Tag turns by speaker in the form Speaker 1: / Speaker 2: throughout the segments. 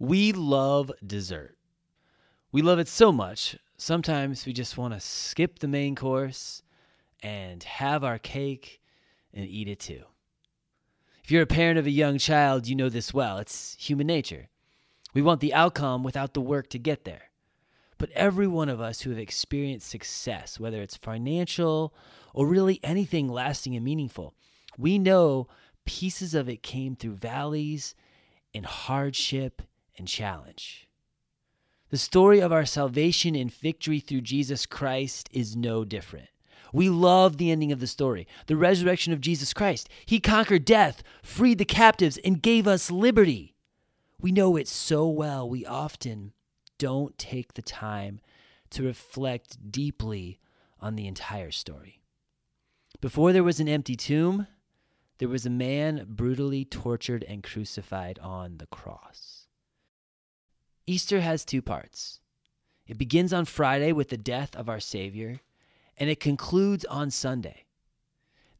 Speaker 1: We love dessert. We love it so much, sometimes we just want to skip the main course and have our cake and eat it too. If you're a parent of a young child, you know this well. It's human nature. We want the outcome without the work to get there. But every one of us who have experienced success, whether it's financial or really anything lasting and meaningful, we know pieces of it came through valleys and hardship and challenge. The story of our salvation and victory through Jesus Christ is no different. We love the ending of the story, the resurrection of Jesus Christ. He conquered death, freed the captives, and gave us liberty. We know it so well, we often don't take the time to reflect deeply on the entire story. Before there was an empty tomb, there was a man brutally tortured and crucified on the cross. Easter has two parts. It begins on Friday with the death of our Savior, and it concludes on Sunday.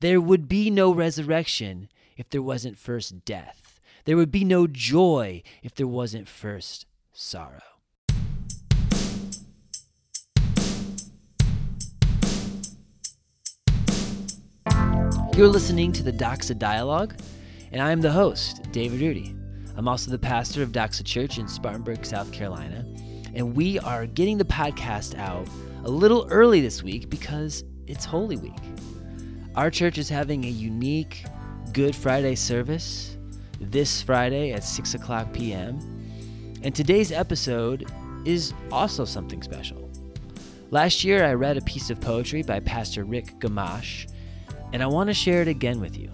Speaker 1: There would be no resurrection if there wasn't first death. There would be no joy if there wasn't first sorrow. You're listening to the Doxa Dialogue, and I'm the host, David Rudy. I'm also the pastor of Doxa Church in Spartanburg, South Carolina. And we are getting the podcast out a little early this week because it's Holy Week. Our church is having a unique Good Friday service this Friday at 6 o'clock p.m. And today's episode is also something special. Last year, I read a piece of poetry by Pastor Rick Gamache, and I want to share it again with you.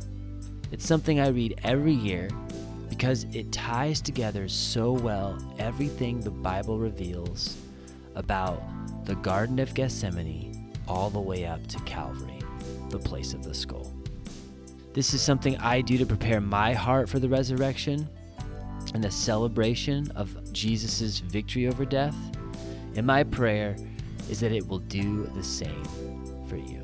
Speaker 1: It's something I read every year because it ties together so well everything the Bible reveals about the Garden of Gethsemane all the way up to Calvary, the place of the skull. This is something I do to prepare my heart for the resurrection and the celebration of Jesus' victory over death. And my prayer is that it will do the same for you.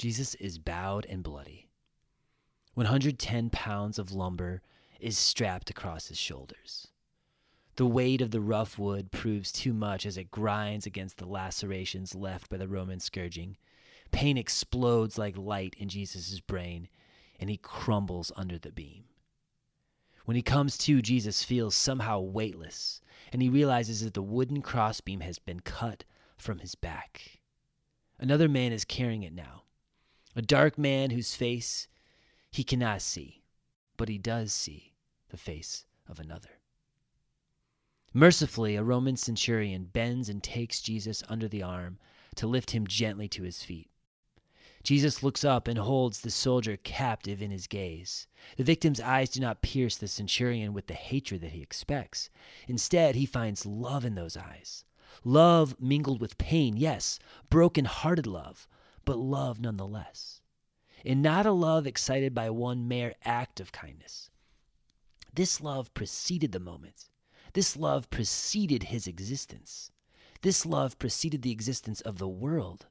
Speaker 1: Jesus is bowed and bloody. 110 pounds of lumber is strapped across his shoulders. The weight of the rough wood proves too much as it grinds against the lacerations left by the Roman scourging. Pain explodes like light in Jesus' brain, and he crumbles under the beam. When he comes to, Jesus feels somehow weightless, and he realizes that the wooden crossbeam has been cut from his back. Another man is carrying it now a dark man whose face he cannot see, but he does see the face of another. Mercifully, a Roman centurion bends and takes Jesus under the arm to lift him gently to his feet. Jesus looks up and holds the soldier captive in his gaze. The victim's eyes do not pierce the centurion with the hatred that he expects. Instead, he finds love in those eyes. Love mingled with pain, yes, broken hearted love, but love nonetheless. And not a love excited by one mere act of kindness. This love preceded the moment. This love preceded his existence. This love preceded the existence of the world.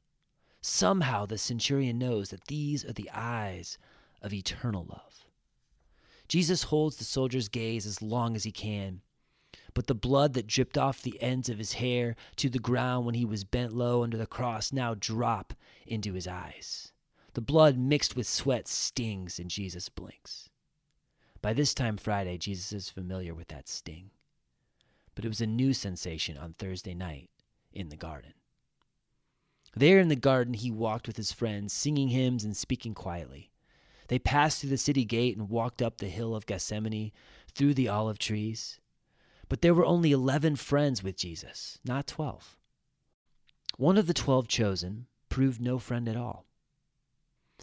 Speaker 1: Somehow the centurion knows that these are the eyes of eternal love. Jesus holds the soldier's gaze as long as he can, but the blood that dripped off the ends of his hair to the ground when he was bent low under the cross now drop into his eyes. The blood mixed with sweat stings and Jesus blinks. By this time Friday, Jesus is familiar with that sting. But it was a new sensation on Thursday night in the garden. There in the garden, he walked with his friends, singing hymns and speaking quietly. They passed through the city gate and walked up the hill of Gethsemane, through the olive trees. But there were only 11 friends with Jesus, not 12. One of the 12 chosen proved no friend at all.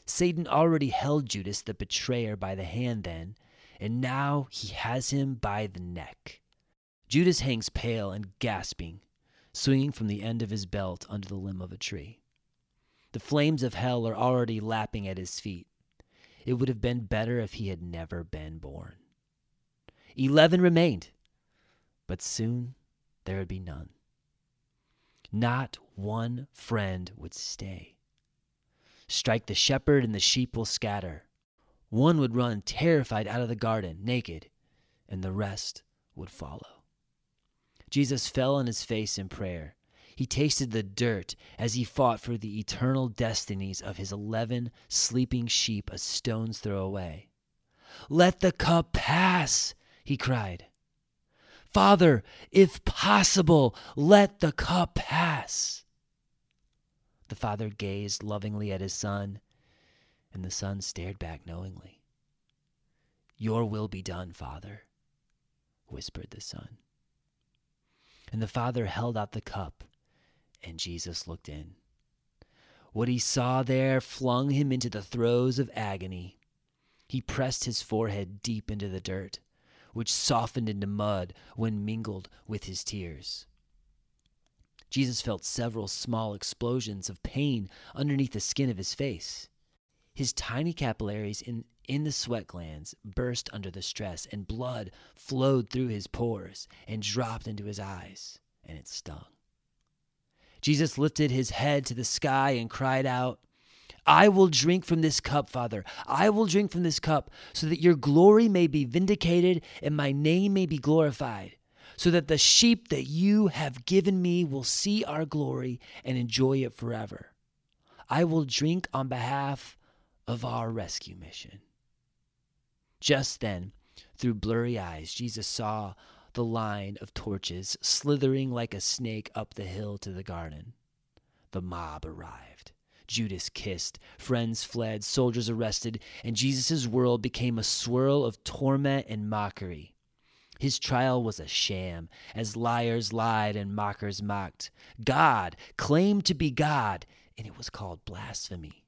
Speaker 1: Satan already held Judas the betrayer by the hand then, and now he has him by the neck. Judas hangs pale and gasping, swinging from the end of his belt under the limb of a tree. The flames of hell are already lapping at his feet. It would have been better if he had never been born. Eleven remained but soon there would be none. Not one friend would stay. Strike the shepherd, and the sheep will scatter. One would run terrified out of the garden, naked, and the rest would follow. Jesus fell on his face in prayer. He tasted the dirt as he fought for the eternal destinies of his eleven sleeping sheep a stone's throw away. Let the cup pass, he cried. Father, if possible, let the cup pass. The father gazed lovingly at his son, and the son stared back knowingly. Your will be done, Father, whispered the son. And the father held out the cup, and Jesus looked in. What he saw there flung him into the throes of agony. He pressed his forehead deep into the dirt, which softened into mud when mingled with his tears. Jesus felt several small explosions of pain underneath the skin of his face. His tiny capillaries in, in the sweat glands burst under the stress, and blood flowed through his pores and dropped into his eyes, and it stung. Jesus lifted his head to the sky and cried out, I will drink from this cup, Father. I will drink from this cup, so that your glory may be vindicated and my name may be glorified, so that the sheep that you have given me will see our glory and enjoy it forever. I will drink on behalf of our rescue mission. Just then, through blurry eyes, Jesus saw the line of torches slithering like a snake up the hill to the garden. The mob arrived. Judas kissed, friends fled, soldiers arrested, and Jesus' world became a swirl of torment and mockery. His trial was a sham, as liars lied and mockers mocked. God claimed to be God, and it was called blasphemy.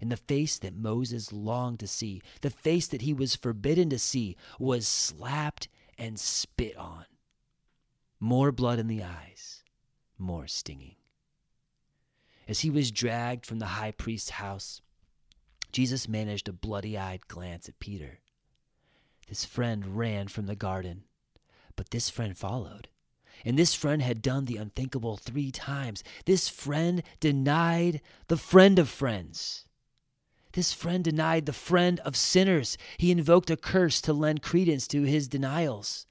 Speaker 1: And the face that Moses longed to see, the face that he was forbidden to see, was slapped and spit on. More blood in the eyes, more stinging. As he was dragged from the high priest's house, Jesus managed a bloody eyed glance at Peter. This friend ran from the garden, but this friend followed. And this friend had done the unthinkable three times. This friend denied the friend of friends. This friend denied the friend of sinners. He invoked a curse to lend credence to his denials.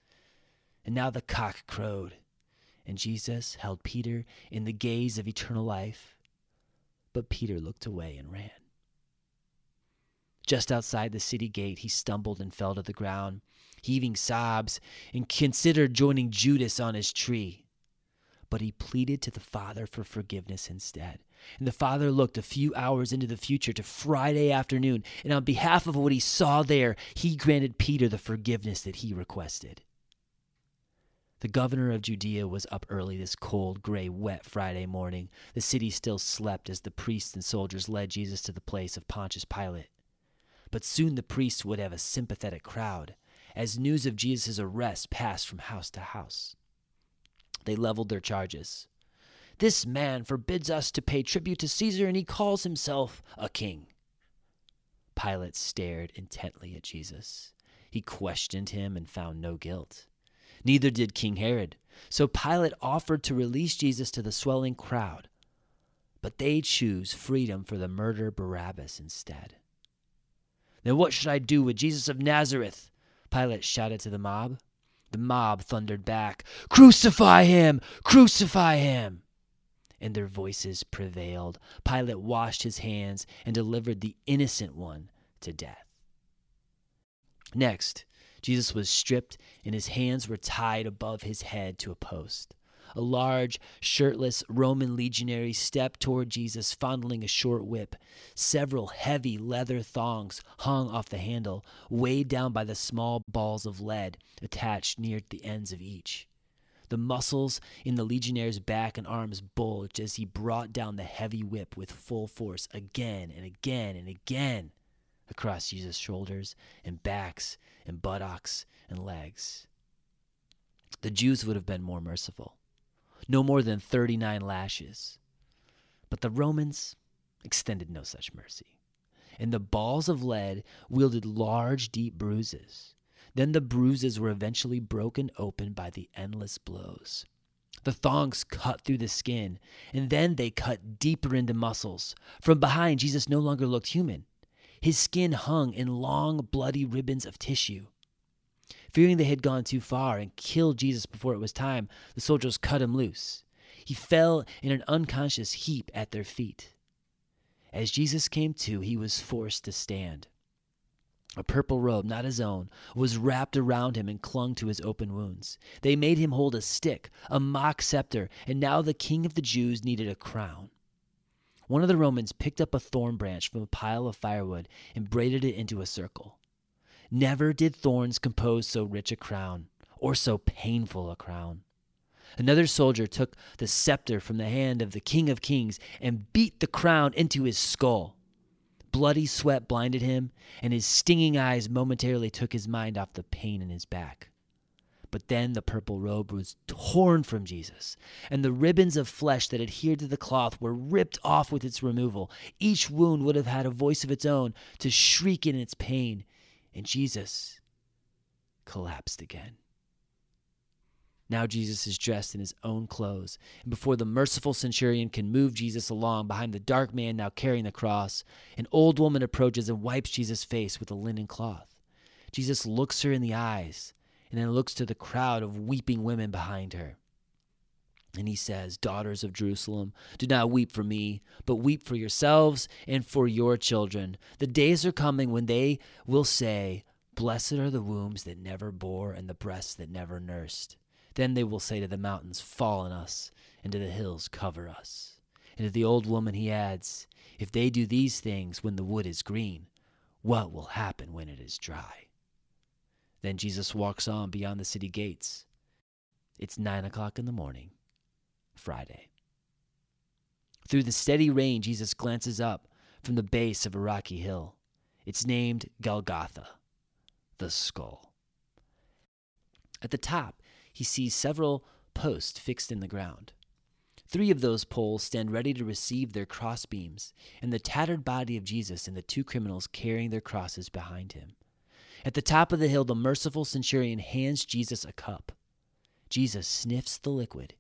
Speaker 1: And now the cock crowed, and Jesus held Peter in the gaze of eternal life but Peter looked away and ran. Just outside the city gate, he stumbled and fell to the ground, heaving sobs, and considered joining Judas on his tree. But he pleaded to the Father for forgiveness instead. And the Father looked a few hours into the future to Friday afternoon, and on behalf of what he saw there, he granted Peter the forgiveness that he requested. The governor of Judea was up early this cold, gray, wet Friday morning. The city still slept as the priests and soldiers led Jesus to the place of Pontius Pilate. But soon the priests would have a sympathetic crowd, as news of Jesus' arrest passed from house to house. They leveled their charges. This man forbids us to pay tribute to Caesar, and he calls himself a king. Pilate stared intently at Jesus. He questioned him and found no guilt. Neither did King Herod. So Pilate offered to release Jesus to the swelling crowd, but they choose freedom for the murderer Barabbas instead. Then what should I do with Jesus of Nazareth? Pilate shouted to the mob. The mob thundered back, Crucify him! Crucify him! And their voices prevailed. Pilate washed his hands and delivered the innocent one to death. Next, Jesus was stripped, and his hands were tied above his head to a post. A large, shirtless Roman legionary stepped toward Jesus, fondling a short whip. Several heavy leather thongs hung off the handle, weighed down by the small balls of lead attached near the ends of each. The muscles in the legionnaire's back and arms bulged as he brought down the heavy whip with full force again and again and again across Jesus' shoulders and backs and buttocks and legs. The Jews would have been more merciful, no more than 39 lashes. But the Romans extended no such mercy. And the balls of lead wielded large, deep bruises. Then the bruises were eventually broken open by the endless blows. The thongs cut through the skin, and then they cut deeper into muscles. From behind, Jesus no longer looked human. His skin hung in long, bloody ribbons of tissue. Fearing they had gone too far and killed Jesus before it was time, the soldiers cut him loose. He fell in an unconscious heap at their feet. As Jesus came to, he was forced to stand. A purple robe, not his own, was wrapped around him and clung to his open wounds. They made him hold a stick, a mock scepter, and now the king of the Jews needed a crown. One of the Romans picked up a thorn branch from a pile of firewood and braided it into a circle. Never did thorns compose so rich a crown, or so painful a crown. Another soldier took the scepter from the hand of the King of Kings and beat the crown into his skull. Bloody sweat blinded him, and his stinging eyes momentarily took his mind off the pain in his back. But then the purple robe was torn from Jesus, and the ribbons of flesh that adhered to the cloth were ripped off with its removal. Each wound would have had a voice of its own to shriek in its pain, and Jesus collapsed again. Now Jesus is dressed in his own clothes, and before the merciful centurion can move Jesus along behind the dark man now carrying the cross, an old woman approaches and wipes Jesus' face with a linen cloth. Jesus looks her in the eyes and then looks to the crowd of weeping women behind her. And he says, Daughters of Jerusalem, do not weep for me, but weep for yourselves and for your children. The days are coming when they will say, Blessed are the wombs that never bore and the breasts that never nursed. Then they will say to the mountains, Fall on us, and to the hills, Cover us. And to the old woman he adds, If they do these things when the wood is green, what will happen when it is dry? Then Jesus walks on beyond the city gates. It's nine o'clock in the morning, Friday. Through the steady rain, Jesus glances up from the base of a rocky hill. It's named Golgotha, the skull. At the top, he sees several posts fixed in the ground. Three of those poles stand ready to receive their crossbeams, and the tattered body of Jesus and the two criminals carrying their crosses behind him. At the top of the hill, the merciful centurion hands Jesus a cup. Jesus sniffs the liquid.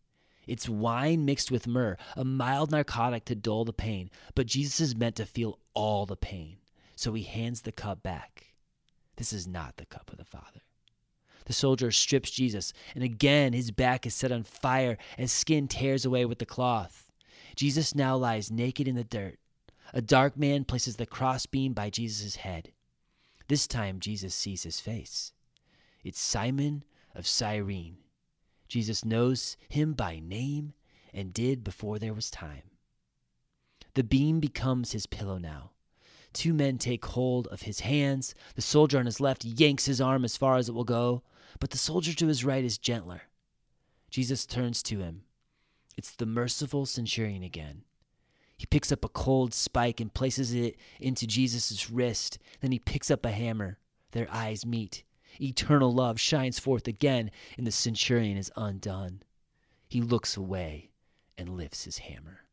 Speaker 1: It's wine mixed with myrrh, a mild narcotic to dull the pain, but Jesus is meant to feel all the pain, so he hands the cup back. This is not the cup of the Father. The soldier strips Jesus, and again his back is set on fire as skin tears away with the cloth. Jesus now lies naked in the dirt. A dark man places the crossbeam by Jesus' head. This time Jesus sees his face. It's Simon of Cyrene. Jesus knows him by name and did before there was time. The beam becomes his pillow now. Two men take hold of his hands. The soldier on his left yanks his arm as far as it will go but the soldier to his right is gentler. Jesus turns to him. It's the merciful centurion again. He picks up a cold spike and places it into Jesus' wrist. Then he picks up a hammer. Their eyes meet. Eternal love shines forth again, and the centurion is undone. He looks away and lifts his hammer.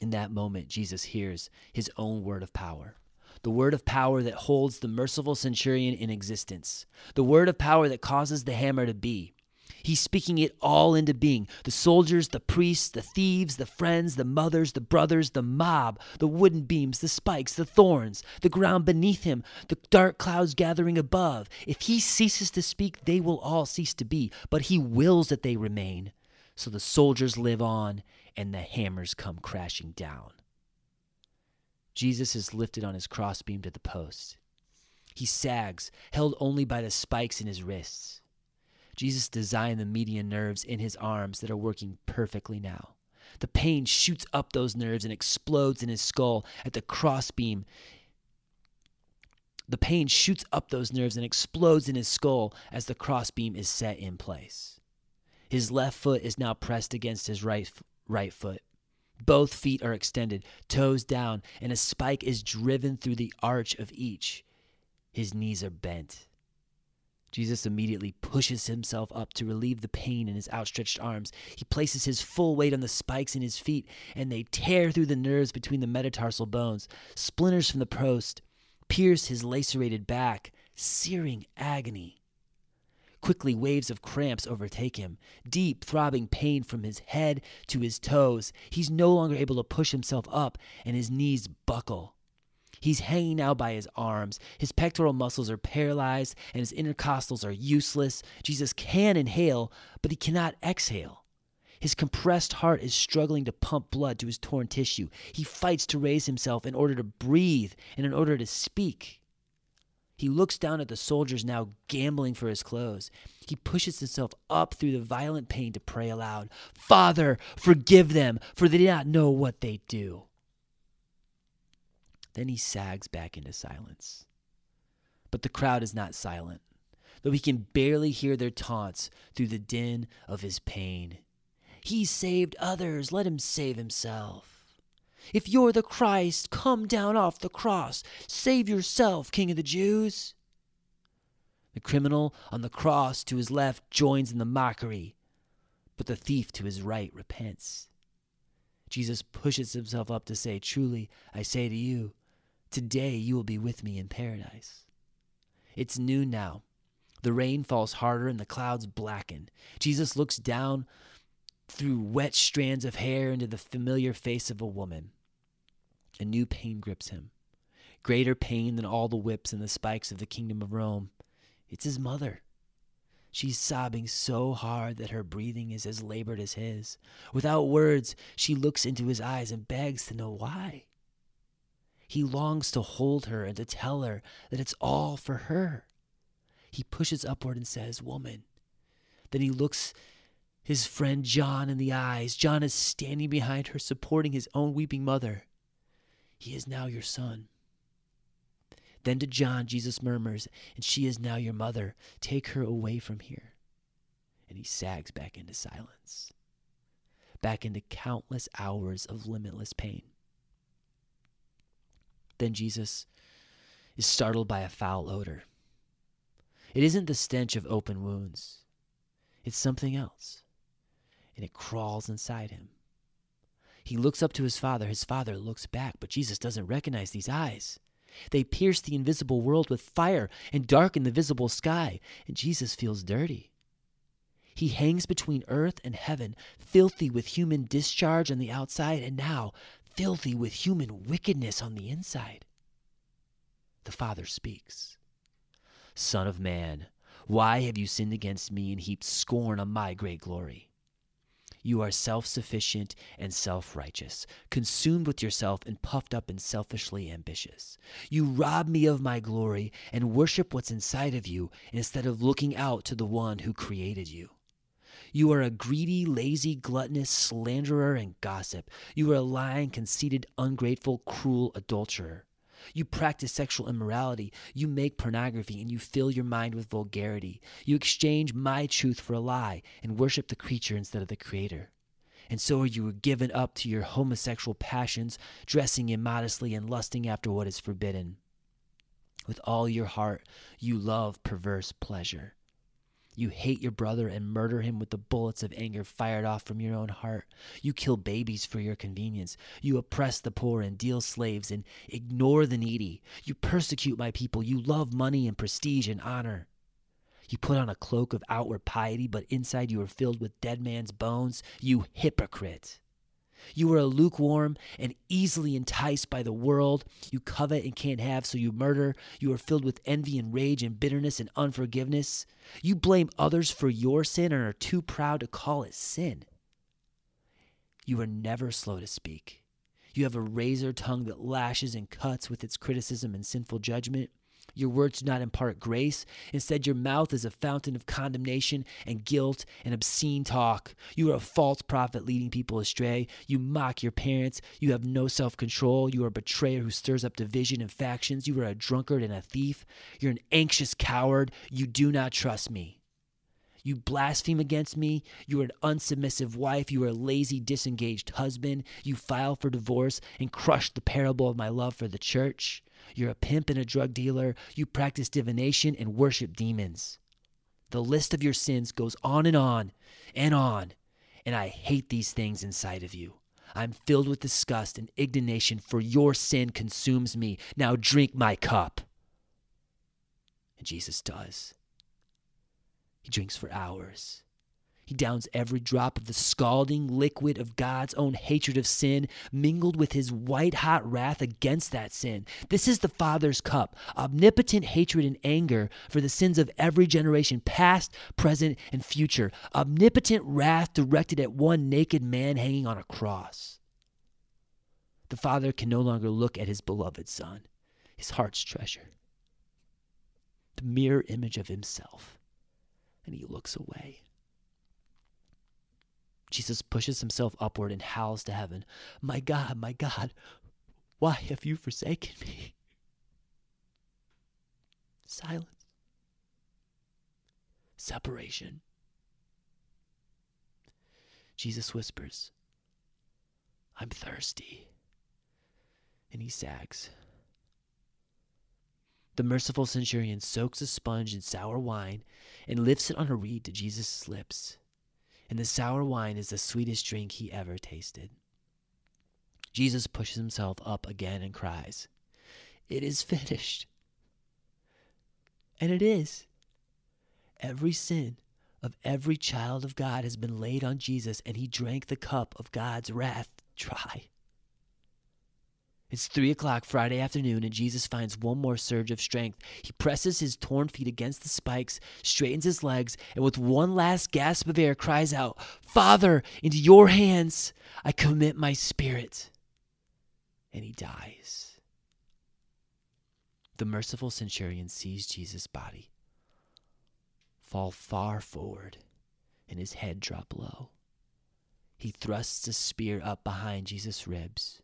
Speaker 1: In that moment, Jesus hears his own word of power the word of power that holds the merciful centurion in existence, the word of power that causes the hammer to be. He's speaking it all into being the soldiers, the priests, the thieves, the friends, the mothers, the brothers, the mob, the wooden beams, the spikes, the thorns, the ground beneath him, the dark clouds gathering above. If he ceases to speak, they will all cease to be, but he wills that they remain. So the soldiers live on, and the hammers come crashing down. Jesus is lifted on his crossbeam to the post. He sags, held only by the spikes in his wrists. Jesus designed the median nerves in his arms that are working perfectly now. The pain shoots up those nerves and explodes in his skull at the crossbeam. The pain shoots up those nerves and explodes in his skull as the crossbeam is set in place. His left foot is now pressed against his right, right foot. Both feet are extended, toes down, and a spike is driven through the arch of each. His knees are bent. Jesus immediately pushes himself up to relieve the pain in his outstretched arms. He places his full weight on the spikes in his feet, and they tear through the nerves between the metatarsal bones. Splinters from the post pierce his lacerated back, searing agony. Quickly, waves of cramps overtake him, deep, throbbing pain from his head to his toes. He's no longer able to push himself up, and his knees buckle. He's hanging now by his arms. His pectoral muscles are paralyzed and his intercostals are useless. Jesus can inhale, but he cannot exhale. His compressed heart is struggling to pump blood to his torn tissue. He fights to raise himself in order to breathe and in order to speak. He looks down at the soldiers now gambling for his clothes. He pushes himself up through the violent pain to pray aloud Father, forgive them, for they do not know what they do. Then he sags back into silence. But the crowd is not silent, though he can barely hear their taunts through the din of his pain. He saved others, let him save himself. If you're the Christ, come down off the cross. Save yourself, King of the Jews. The criminal on the cross to his left joins in the mockery, but the thief to his right repents. Jesus pushes himself up to say, Truly, I say to you, today you will be with me in paradise. It's noon now. The rain falls harder and the clouds blacken. Jesus looks down through wet strands of hair into the familiar face of a woman. A new pain grips him, greater pain than all the whips and the spikes of the kingdom of Rome. It's his mother. She's sobbing so hard that her breathing is as labored as his. Without words, she looks into his eyes and begs to know why. He longs to hold her and to tell her that it's all for her. He pushes upward and says, Woman. Then he looks his friend John in the eyes. John is standing behind her, supporting his own weeping mother. He is now your son. Then to John, Jesus murmurs, And she is now your mother. Take her away from here. And he sags back into silence, back into countless hours of limitless pain. Then Jesus is startled by a foul odor. It isn't the stench of open wounds, it's something else and it crawls inside him. He looks up to his father. His father looks back, but Jesus doesn't recognize these eyes. They pierce the invisible world with fire and darken the visible sky, and Jesus feels dirty. He hangs between earth and heaven, filthy with human discharge on the outside, and now filthy with human wickedness on the inside. The Father speaks Son of man, why have you sinned against me and heaped scorn on my great glory? You are self sufficient and self righteous, consumed with yourself and puffed up and selfishly ambitious. You rob me of my glory and worship what's inside of you instead of looking out to the one who created you. You are a greedy, lazy, gluttonous slanderer and gossip. You are a lying, conceited, ungrateful, cruel adulterer. You practice sexual immorality. You make pornography and you fill your mind with vulgarity. You exchange my truth for a lie and worship the creature instead of the creator. And so you are given up to your homosexual passions, dressing immodestly and lusting after what is forbidden. With all your heart, you love perverse pleasure. You hate your brother and murder him with the bullets of anger fired off from your own heart. You kill babies for your convenience. You oppress the poor and deal slaves and ignore the needy. You persecute my people. You love money and prestige and honor. You put on a cloak of outward piety, but inside you are filled with dead man's bones. You hypocrite. You are a lukewarm and easily enticed by the world. You covet and can't have, so you murder. You are filled with envy and rage and bitterness and unforgiveness. You blame others for your sin and are too proud to call it sin. You are never slow to speak. You have a razor tongue that lashes and cuts with its criticism and sinful judgment. Your words do not impart grace. Instead, your mouth is a fountain of condemnation and guilt and obscene talk. You are a false prophet leading people astray. You mock your parents. You have no self control. You are a betrayer who stirs up division and factions. You are a drunkard and a thief. You're an anxious coward. You do not trust me. You blaspheme against me. You are an unsubmissive wife. You are a lazy, disengaged husband. You file for divorce and crush the parable of my love for the church. You're a pimp and a drug dealer. You practice divination and worship demons. The list of your sins goes on and on and on. And I hate these things inside of you. I'm filled with disgust and indignation, for your sin consumes me. Now drink my cup. And Jesus does. He drinks for hours. He downs every drop of the scalding liquid of God's own hatred of sin, mingled with his white hot wrath against that sin. This is the Father's cup, omnipotent hatred and anger for the sins of every generation, past, present, and future. Omnipotent wrath directed at one naked man hanging on a cross. The Father can no longer look at his beloved Son, his heart's treasure, the mirror image of himself, and he looks away. Jesus pushes himself upward and howls to heaven, My God, my God, why have you forsaken me? Silence. Separation. Jesus whispers, I'm thirsty. And he sags. The merciful centurion soaks a sponge in sour wine and lifts it on a reed to Jesus' lips and the sour wine is the sweetest drink he ever tasted. Jesus pushes himself up again and cries, It is finished. And it is. Every sin of every child of God has been laid on Jesus, and he drank the cup of God's wrath dry. It's three o'clock Friday afternoon, and Jesus finds one more surge of strength. He presses his torn feet against the spikes, straightens his legs, and with one last gasp of air cries out, Father, into your hands I commit my spirit. And he dies. The merciful centurion sees Jesus' body fall far forward and his head drop low. He thrusts a spear up behind Jesus' ribs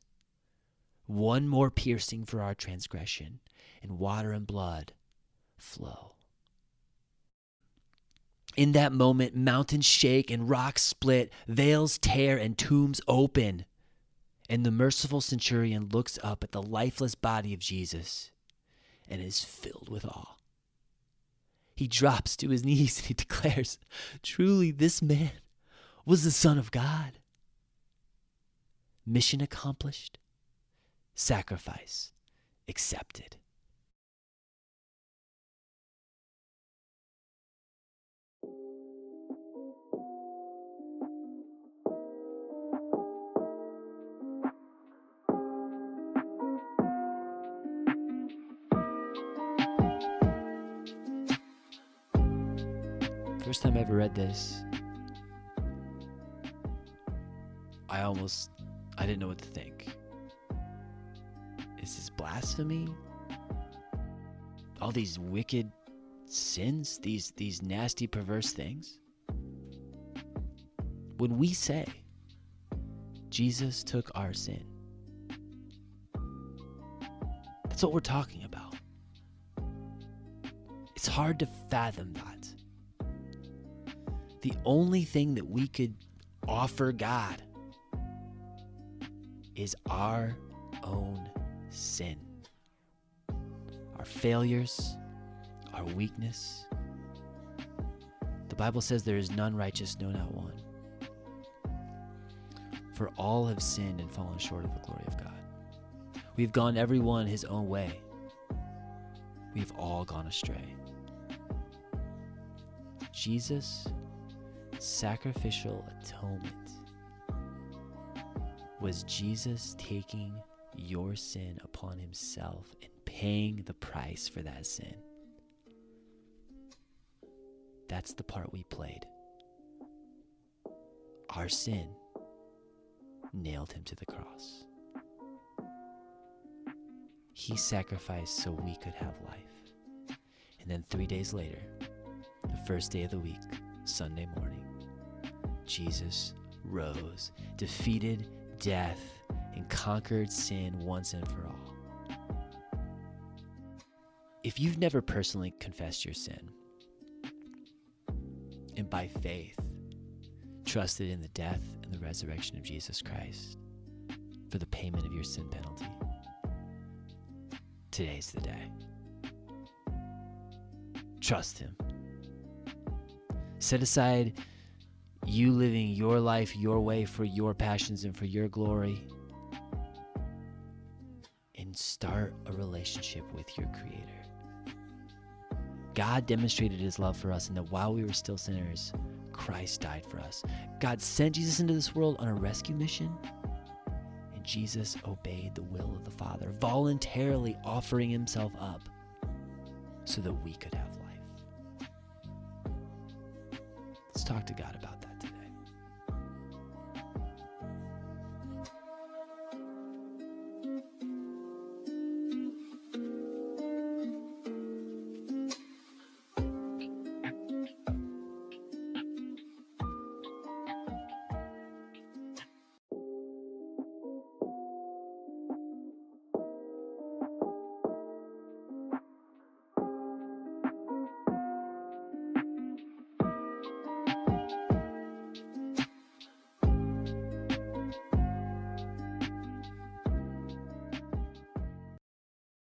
Speaker 1: one more piercing for our transgression, and water and blood flow. In that moment, mountains shake and rocks split, veils tear, and tombs open. And the merciful centurion looks up at the lifeless body of Jesus and is filled with awe. He drops to his knees and he declares, Truly, this man was the Son of God. Mission accomplished sacrifice accepted. First time I ever read this, I almost I didn't know what to think. Blasphemy? All these wicked sins, these these nasty perverse things? When we say Jesus took our sin, that's what we're talking about. It's hard to fathom that. The only thing that we could offer God is our own sin, failures, our weakness. The Bible says there is none righteous, no, not one. For all have sinned and fallen short of the glory of God. We've gone every one his own way. We've all gone astray. Jesus' sacrificial atonement was Jesus taking your sin upon himself and paying the price for that sin. That's the part we played. Our sin nailed him to the cross. He sacrificed so we could have life. And then three days later, the first day of the week, Sunday morning, Jesus rose, defeated death, and conquered sin once and for all. If you've never personally confessed your sin, and by faith trusted in the death and the resurrection of Jesus Christ for the payment of your sin penalty, today's the day. Trust Him. Set aside you living your life your way for your passions and for your glory and start a relationship with your Creator. God demonstrated His love for us, and that while we were still sinners, Christ died for us. God sent Jesus into this world on a rescue mission, and Jesus obeyed the will of the Father, voluntarily offering himself up so that we could have life. Let's talk to God about that.